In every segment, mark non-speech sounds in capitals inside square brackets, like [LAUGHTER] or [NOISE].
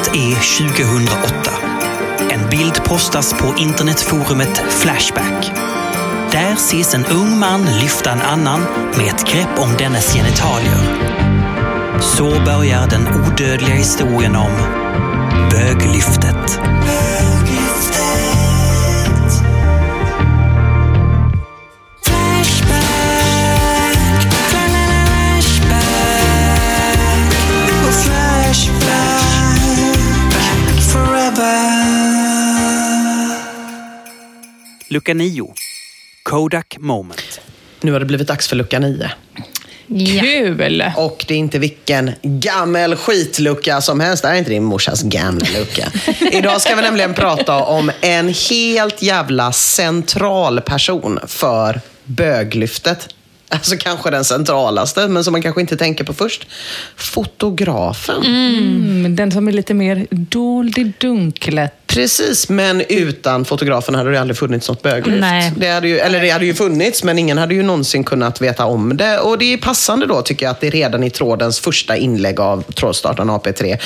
Året är 2008. En bild postas på internetforumet Flashback. Där ses en ung man lyfta en annan med ett grepp om dennes genitalier. Så börjar den odödliga historien om böglyftet. Lucka 9. Kodak Moment. Nu har det blivit dags för lucka nio. Ja. Kul! Och det är inte vilken gammel skitlucka som helst. Det här är inte din morsas gamla lucka. [LAUGHS] Idag ska vi nämligen prata om en helt jävla central person för böglyftet. Alltså kanske den centralaste, men som man kanske inte tänker på först. Fotografen. Mm, den som är lite mer dold i dunklet. Precis, men utan fotografen hade det aldrig funnits något böglyft. Nej. Det hade ju, eller det hade ju funnits, men ingen hade ju någonsin kunnat veta om det. Och det är passande då, tycker jag, att det redan i trådens första inlägg av trådstartaren AP3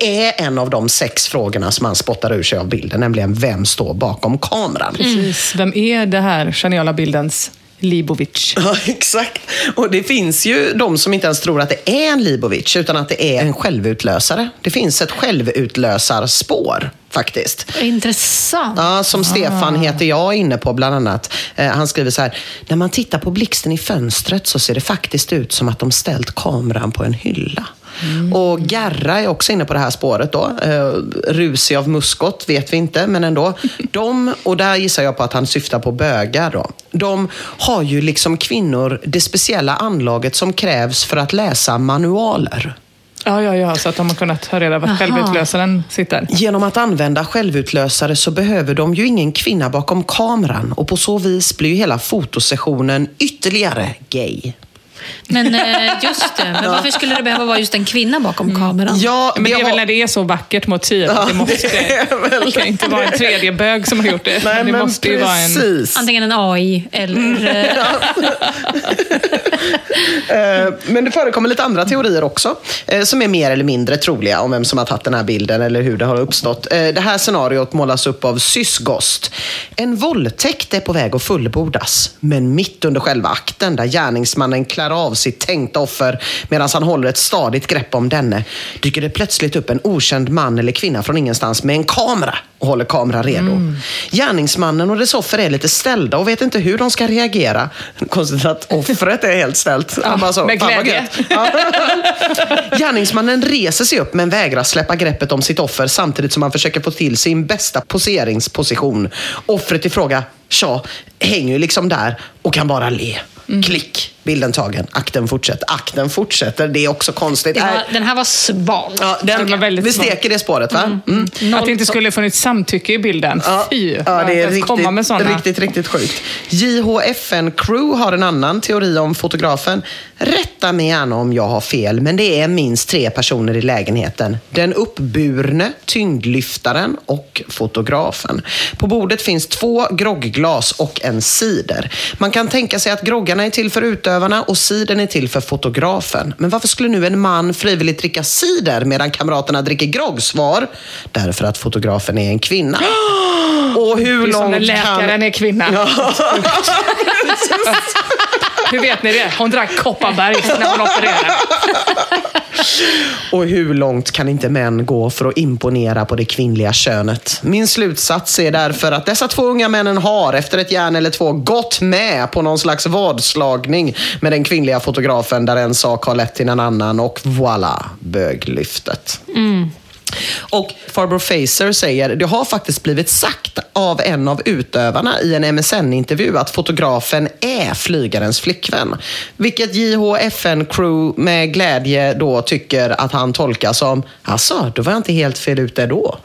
är en av de sex frågorna som man spottar ur sig av bilden, nämligen vem står bakom kameran? Precis. Vem är det här geniala bildens Libovic? [LAUGHS] Ja, exakt. Och det finns ju de som inte ens tror att det är en Libovic, utan att det är en självutlösare. Det finns ett självutlösarspår, faktiskt. Intressant. Ja, som Stefan heter jag inne på bland annat. Eh, han skriver så här. När man tittar på blixten i fönstret så ser det faktiskt ut som att de ställt kameran på en hylla. Och Garra är också inne på det här spåret då. Eh, rusig av muskot vet vi inte, men ändå. [LAUGHS] De, och där gissar jag på att han syftar på bögar då. De har ju liksom kvinnor det speciella anlaget som krävs för att läsa manualer. Ja, ja, ja, så att de har kunnat ta reda på att självutlösaren sitter. Genom att använda självutlösare så behöver de ju ingen kvinna bakom kameran och på så vis blir ju hela fotosessionen ytterligare gay. Men eh, just det, men varför skulle det behöva vara just en kvinna bakom kameran? Ja, Men det är väl när det är så vackert motiv. att det, måste, det är väl- det kan inte vara en tredje bög som har gjort det. Nej, det men måste ju vara en... precis. Antingen en AI eller... eh, [LAUGHS] Eh, Men det förekommer lite andra teorier också, eh, som är mer eller mindre troliga om vem som har tagit den här bilden eller hur det har uppstått. Det här scenariot målas upp av Sysgost. En våldtäkt är på väg att fullbordas, men mitt under själva akten där gärningsmannen klär av sitt tänkta offer medan han håller ett stadigt grepp om denne, dyker det plötsligt upp en okänd man eller kvinna från ingenstans med en kamera och håller kameran redo. Gärningsmannen och dess offer är lite ställda och vet inte hur de ska reagera. Konstigt att offret är helt ställt. Han bara så, med "Fan, vad glädje." gött." Ja. [LAUGHS] Gärningsmannen reser sig upp men vägrar släppa greppet om sitt offer samtidigt som han försöker få till sin bästa poseringsposition. Offret i fråga, tja, hänger ju liksom där och kan bara le. Klick, bilden tagen. Akten fortsätter. Akten fortsätter. Det är också konstigt. det var, den här var sval. Ja, den, Det var väldigt vi steker det spåret, va? Mm. Att det inte skulle funnits samtycke i bilden. Ja, Fy! ja, det är att komma med riktigt, såna. riktigt, riktigt sjukt. JHFN Crew har en annan teori om fotografen. Rätta mig gärna om jag har fel, men det är minst tre personer i lägenheten. Den uppburne, tyngdlyftaren och fotografen. På bordet finns två grogglas och en cider. Man kan tänka sig att groggarna är till för utövarna och cidern är till för fotografen. Men varför skulle nu en man frivilligt dricka cider medan kamraterna dricker grogg? Svar, därför att fotografen är en kvinna. [GASPS] Och hur Det är som när långt läkaren kan... är kvinna. Hur [LAUGHS] vet ni det? Hon drack Kopparberg när hon opererade. [LAUGHS] [LAUGHS] Och hur långt kan inte män gå för att imponera på det kvinnliga könet? Min slutsats är därför att dessa två unga männen har, efter ett järn eller två, gått med på någon slags vadslagning med den kvinnliga fotografen där en sak har lett till en annan och voilà, böglyftet. Mm. Och Farbror Facer säger, det har faktiskt blivit sagt av en av utövarna i en MSN-intervju att fotografen är flygarens flickvän. Vilket JHFN-crew med glädje då tycker att han tolkar som, alltså, då var jag inte helt fel ute då.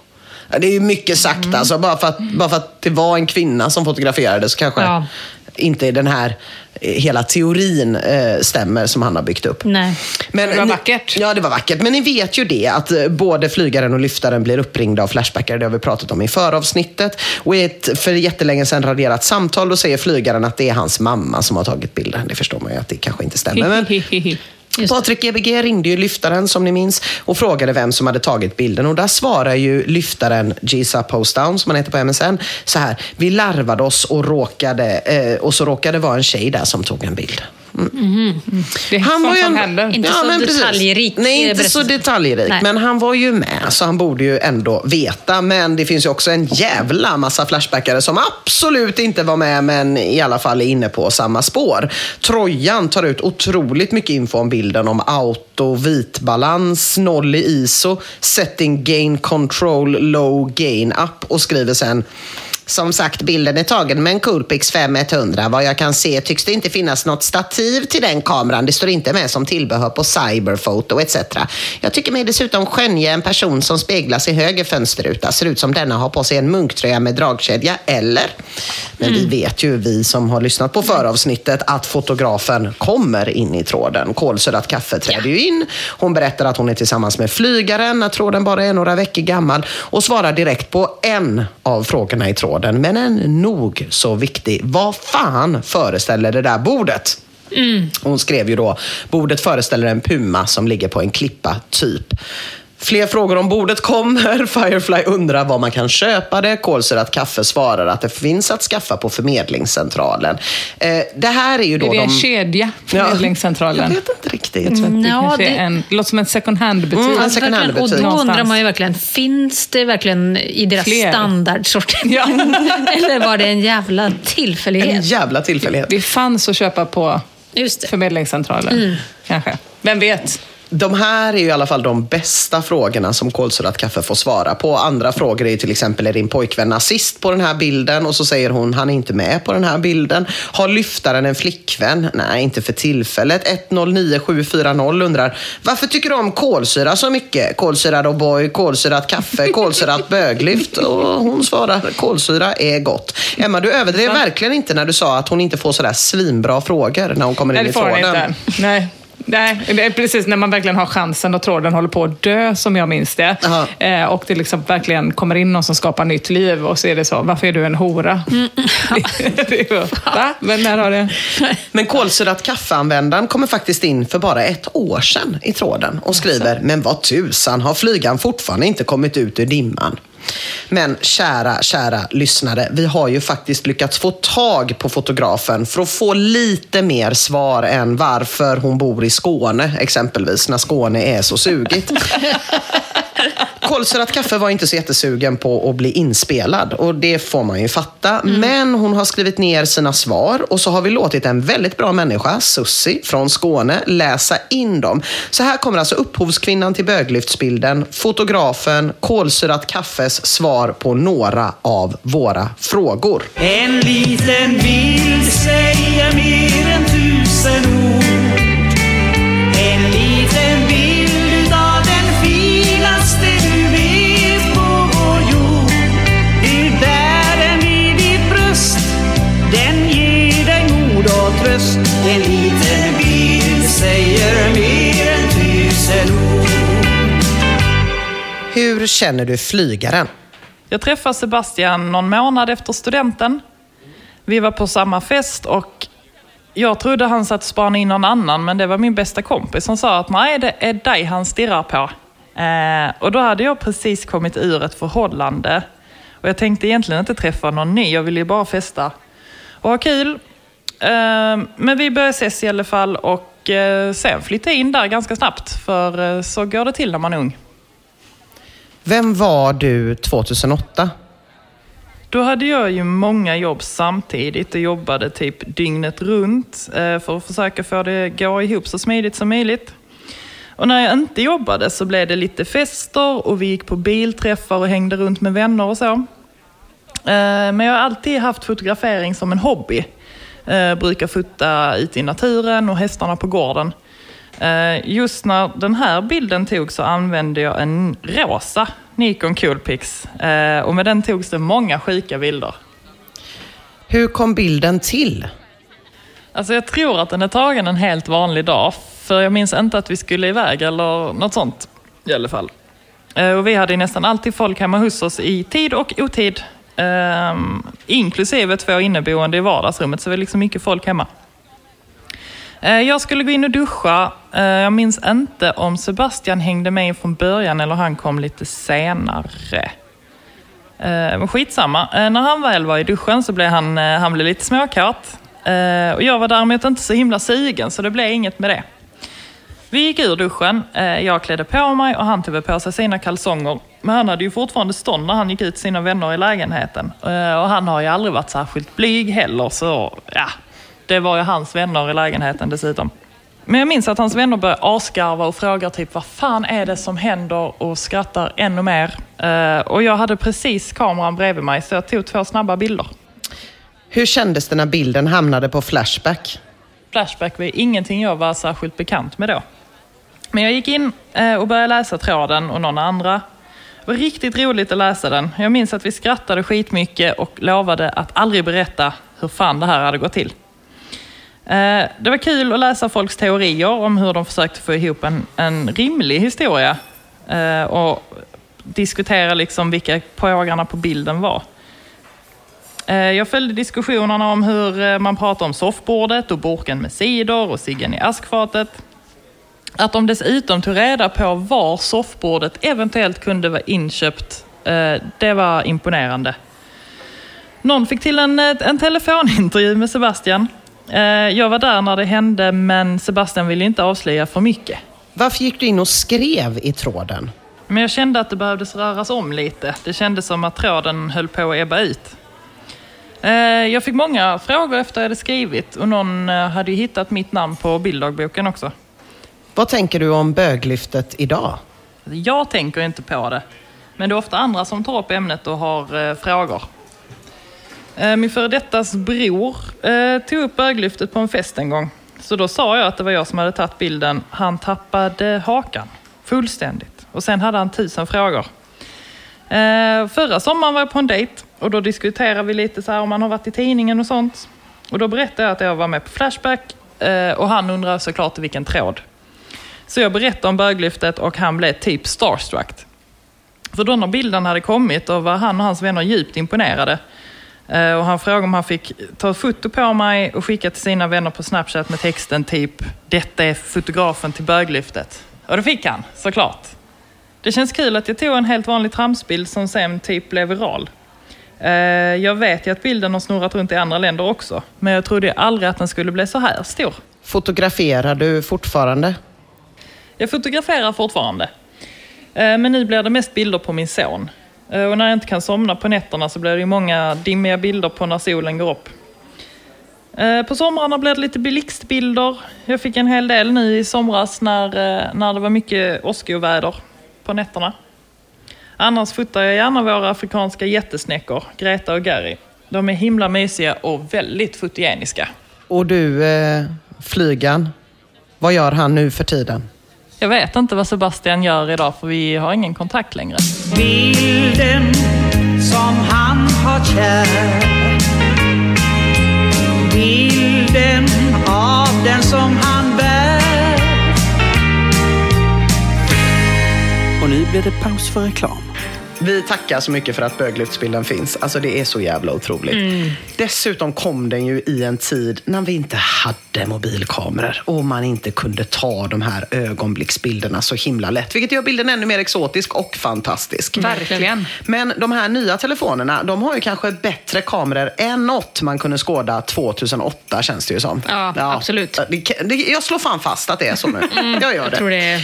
Det är ju mycket sagt alltså, bara för, att, bara för att det var en kvinna som fotograferade så kanske Ja. Inte den här eh, hela teorin eh, stämmer som han har byggt upp. Nej. Men Det var ni- vackert. Ja, det var vackert. Men ni vet ju det att eh, både flygaren och lyftaren blir uppringda av Flashbackare. Det har vi pratat om i föravsnittet. Och i ett för jättelänge sedan raderat samtal då säger flygaren att det är hans mamma som har tagit bilden. Det förstår man ju att det kanske inte stämmer. Men [LAUGHS] Just. Patrik Gbg ringde ju lyftaren som ni minns och frågade vem som hade tagit bilden. Och där svarar ju lyftaren Gisa Postdown, som han heter på MSN, så här. Vi larvade oss och, råkade, eh, och så råkade det vara en tjej där som tog en bild. Det är Han var ju en- händer. Inte så precis. detaljrik, Nej, eh, inte så berättelse. detaljrik. Nej. Men han var ju med, så han borde ju ändå veta. Men det finns ju också en jävla massa flashbackare som absolut inte var med, men i alla fall är inne på samma spår. Trojan tar ut otroligt mycket info om bilden om auto, vitbalans, noll i ISO, setting gain control, low gain up och skriver sen som sagt, bilden är tagen med en Coolpix 5100. Vad jag kan se tycks det inte finnas något stativ till den kameran. Det står inte med som tillbehör på Cyberphoto etc. Jag tycker mig dessutom skönja en person som speglas i höger fönsterruta. Ser ut som denna har på sig en munktröja med dragkedja, eller? Men vi vet ju, vi som har lyssnat på föravsnittet, att fotografen kommer in i tråden. Kolsyrat kaffe träder ju in. Hon berättar att hon är tillsammans med flygaren när tråden bara är några veckor gammal och svarar direkt på en av frågorna i tråden, men en nog så viktig. Vad fan föreställer det där bordet? Hon skrev ju då, bordet föreställer en puma som ligger på en klippa, typ. Fler frågor om bordet kommer. [LAUGHS] Firefly undrar var man kan köpa det. Kolsyrat kaffe svarar att det finns att skaffa på förmedlingscentralen. Eh, det här är ju då Är det en de... kedja, Ja. förmedlingscentralen? Jag vet inte riktigt. Jag tror att det Ja, det- är en, låter som en second hand-butik. Mm, en Alltså, verkligen. Och då undrar man ju verkligen, finns det verkligen i deras Fler. standardsortiment? [LAUGHS] Ja. [LAUGHS] Eller var det en jävla En tillfällighet? jävla tillfällighet. Det fanns att köpa på Just det. förmedlingscentralen. Kanske. Vem vet? De här är ju i alla fall de bästa frågorna som kolsyrat kaffe får svara på. Andra frågor är till exempel, är din pojkvän nazist på den här bilden? Och så säger hon, han är inte med på den här bilden. Har lyftaren en flickvän? Nej, inte för tillfället. 109740 undrar, varför tycker du om kolsyra så mycket? Kolsyrad O'boy, kolsyrat kaffe, kolsyrat böglyft. Och hon svarar, kolsyra är gott. Emma, du överdrev verkligen inte när du sa att hon inte får sådär svinbra frågor när hon kommer Nej, in det i får han tråden. inte. Nej. Nej, det är precis när man verkligen har chansen och tråden håller på att dö, som jag minns det. Eh, och det liksom verkligen kommer in någon som skapar nytt liv och så är det så, varför är du en hora? [LAUGHS] det är ju, Va? Men när har det... Men kolsyrat kaffeanvändaren kommer faktiskt in för bara ett år sedan i tråden och skriver, men vad tusan, har flygan fortfarande inte kommit ut ur dimman? Men kära, kära lyssnare, vi har ju faktiskt lyckats få tag på fotografen för att få lite mer svar än varför hon bor i Skåne, exempelvis, när Skåne är så sugigt. [LAUGHS] [LAUGHS] Kolsyrat kaffe var inte så jättesugen på att bli inspelad och det får man ju fatta. Men hon har skrivit ner sina svar och så har vi låtit en väldigt bra människa, Sussi från Skåne, läsa in dem. Så här kommer alltså upphovskvinnan till böglyftsbilden, fotografen, kolsyrat kaffes svar på några av våra frågor. En liten bild säger mer än tusen ord och tröst En liten bild säger mer än tusen ord Hur känner du flygaren? Jag träffade Sebastian någon månad efter studenten. Vi var på samma fest och jag trodde han satt och spanade in någon annan, men det var min bästa kompis som sa att nej, det är dig han stirrar på. Eh, och då hade jag precis kommit ur ett förhållande. Och jag tänkte egentligen inte träffa någon ny, jag ville ju bara festa och ha kul. Eh, men vi började ses i alla fall och eh, sen flyttade jag in där ganska snabbt, för eh, så går det till när man är ung. Vem var du 2008? Då hade jag ju många jobb samtidigt och jobbade typ dygnet runt eh, för att försöka få det gå ihop så smidigt som möjligt. Och när jag inte jobbade så blev det lite fester och vi gick på bilträffar och hängde runt med vänner och så. Eh, Men jag har alltid haft fotografering som en hobby. Eh, Brukar fota ute i naturen och hästarna på gården. Eh, Just när den här bilden togs så använde jag en rosa Nikon Coolpix. Eh, Och med den togs det många sjuka bilder. Hur kom bilden till? Alltså jag tror att den är tagen en helt vanlig dag. För jag minns inte att vi skulle iväg eller något sånt i alla fall. Eh, Och vi hade nästan alltid folk hemma hos oss i tid och otid. Inklusive två inneboende i vardagsrummet, så det var liksom mycket folk hemma. Eh, jag skulle gå in och duscha. Eh, jag minns inte om Sebastian hängde med från början eller han kom lite senare. Eh, men skitsamma. När han väl var i duschen så blev han, han blev lite småkåt. Och jag var däremot inte så himla sugen så det blev inget med det. Vi gick ur duschen, jag klädde på mig och han tog väl på sig sina kalsonger. Men han hade ju fortfarande stånd när han gick ut till sina vänner i lägenheten. Eh, Och han har ju aldrig varit särskilt blyg heller, så ja, det var ju hans vänner i lägenheten dessutom. Men jag minns att hans vänner började asgarva och frågar typ vad fan är det som händer och skrattar ännu mer. Eh, Och jag hade precis kameran bredvid mig så jag tog två snabba bilder. Hur kändes det när bilden hamnade på Flashback? Flashback var ingenting jag var särskilt bekant med då. Men jag gick in eh, och började läsa tråden och någon andra. Det var riktigt roligt att läsa den. Jag minns att vi skrattade skitmycket och lovade att aldrig berätta hur fan det här hade gått till. Eh, det var kul att läsa folks teorier om hur de försökte få ihop en, en rimlig historia eh, och diskutera liksom vilka pågarna på bilden var. Eh, jag följde diskussionerna om hur man pratar om soffbordet och burken med cider och ciggen i askfatet. Att de dessutom tog reda på var soffbordet eventuellt kunde vara inköpt, eh, det var imponerande. Någon fick till en, eh, en telefonintervju med Sebastian. Eh, Jag var där när det hände, men Sebastian ville inte avslöja för mycket. Varför gick du in och skrev i tråden? Men jag kände att det behövdes röras om lite. Det kändes som att tråden höll på att ebba ut. Jag fick många frågor efter jag hade skrivit och någon hade hittat mitt namn på bilddagboken också. Vad tänker du om böglyftet idag? Jag tänker inte på det, men det är ofta andra som tar upp ämnet och har eh, frågor. Eh, min före dettas bror eh, tog upp böglyftet på en fest en gång. Så då sa jag att det var jag som hade tagit bilden. Han tappade hakan fullständigt. Och sen hade han tusen frågor. Eh, förra sommaren var jag på en dejt och då diskuterade vi lite så här om man har varit i tidningen och sånt. Och då berättade jag att jag var med på Flashback eh, och han undrade såklart i vilken tråd. Så jag berättade om böglyftet och han blev typ starstruck. För då när bilden hade kommit och var han och hans vänner djupt imponerade. Eh, och han frågade om han fick ta ett foto på mig och skicka till sina vänner på Snapchat med texten typ “Detta är fotografen till böglyftet”. Och det fick han, såklart. Det känns kul att jag tog en helt vanlig tramsbild som sen typ blev viral. Eh, jag vet ju att bilden har snurrat runt i andra länder också, men jag trodde aldrig att den skulle bli så här stor. Fotograferar du fortfarande? Jag fotograferar fortfarande. Eh, men nu blir det mest bilder på min son. Eh, och när jag inte kan somna på nätterna så blir det ju många dimmiga bilder på när solen går upp. Eh, på somrarna blir det lite blixtbilder. Jag fick en hel del nu i somras när, när det var mycket åskoväder på nätterna. Annars fotar jag gärna våra afrikanska jättesnäckor, Greta och Gary. De är himla mysiga och väldigt fotogeniska. Och du, eh, flygan, vad gör han nu för tiden? Jag vet inte vad Sebastian gör idag för vi har ingen kontakt längre. Bilden som han har kär Bilden av den som han bär Och nu blir det paus för reklam. Vi tackar så mycket för att böglyftsbilden finns. Alltså det är så jävla otroligt. Dessutom kom den ju i en tid när vi inte hade mobilkameror och man inte kunde ta de här ögonblicksbilderna så himla lätt. Vilket gör bilden ännu mer exotisk och fantastisk. Verkligen. Men de här nya telefonerna, de har ju kanske bättre kameror än något man kunde skåda 2008 känns det ju som. Ja, absolut. Det, det, jag slår fan fast att det är så nu. jag gör Jag det. tror det är...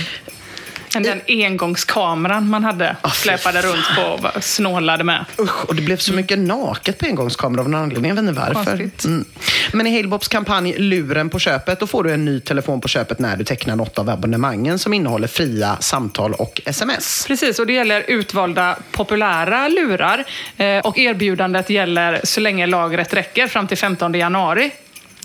Men den engångskameran man hade fy släpade runt på och snålade med. Usch, och det blev så mycket naket på engångskamera av någon anledning. Jag vet inte varför. Mm. Men i Halebopps kampanj Luren på köpet, då får du en ny telefon på köpet när du tecknar något av abonnemangen som innehåller fria samtal och sms. Precis, och det gäller utvalda populära lurar. Eh, och erbjudandet gäller så länge lagret räcker fram till 15 januari.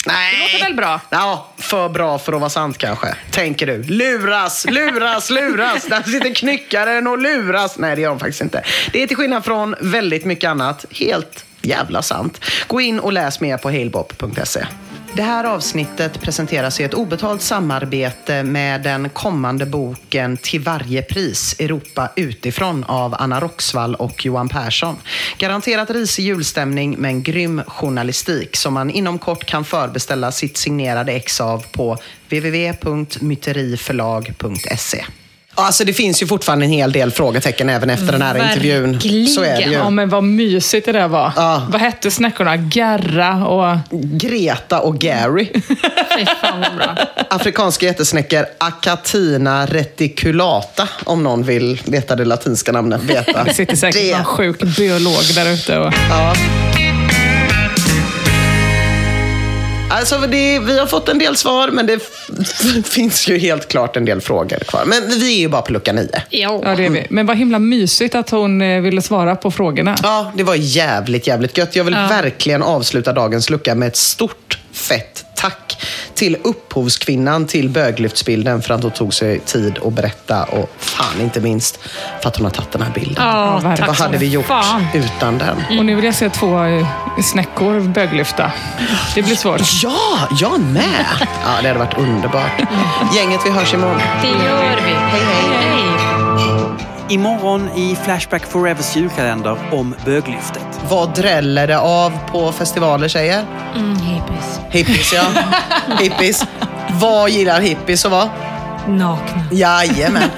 Nej. Det låter väl bra? Ja, för bra för att vara sant kanske. Tänker du. Luras, luras, luras. Där sitter knyckaren och luras. Nej, det gör de faktiskt inte. Det är till skillnad från väldigt mycket annat helt jävla sant. Gå in och läs mer på halebop.se. Det här avsnittet presenteras i ett obetalt samarbete med den kommande boken Till varje pris, Europa utifrån av Anna Roxvall och Johan Persson. Garanterat risig julstämning med en grym journalistik som man inom kort kan förbeställa sitt signerade ex av på www.myteriförlag.se. Alltså det finns ju fortfarande en hel del frågetecken även efter den här intervjun. Så är det ju. Ja, men vad mysigt det där var. Ja. Vad hette snäckorna? Garra och... Greta och Gary. [LAUGHS] Fan. Afrikanska jättesnäckor Acatina reticulata, om någon vill veta det latinska namnet. Veta. Det sitter säkert Det- någon sjuk biolog där ute. Och... Ja. Alltså det, vi har fått en del svar, men det finns ju helt klart en del frågor kvar. Men vi är ju bara på lucka nio. Ja. Ja, det är vi. Men vad himla mysigt att hon eh, ville svara på frågorna. Ja, det var jävligt, jävligt gött. Jag vill verkligen avsluta dagens lucka med ett stort, fett tack till upphovskvinnan till böglyftsbilden för att hon tog sig tid att berätta och fan inte minst för att hon har tagit den här bilden. Ja, tack Vad hade vi gjort fan. utan den? Och nu vill jag se två eh, snäckor böglyfta. Det blir svårt. Ja, jag med! Ja, det hade varit underbart. Gänget, vi hörs imorgon. Det gör vi. Hej, hej. hej. Imorgon i Flashback Forevers julkalender om böglyftet. Vad dräller det av på festivaler, tjejer? Mm, hippies. Hippies, ja. [LAUGHS] Hippies. Vad gillar hippies och vad? Nakna. Jajamän.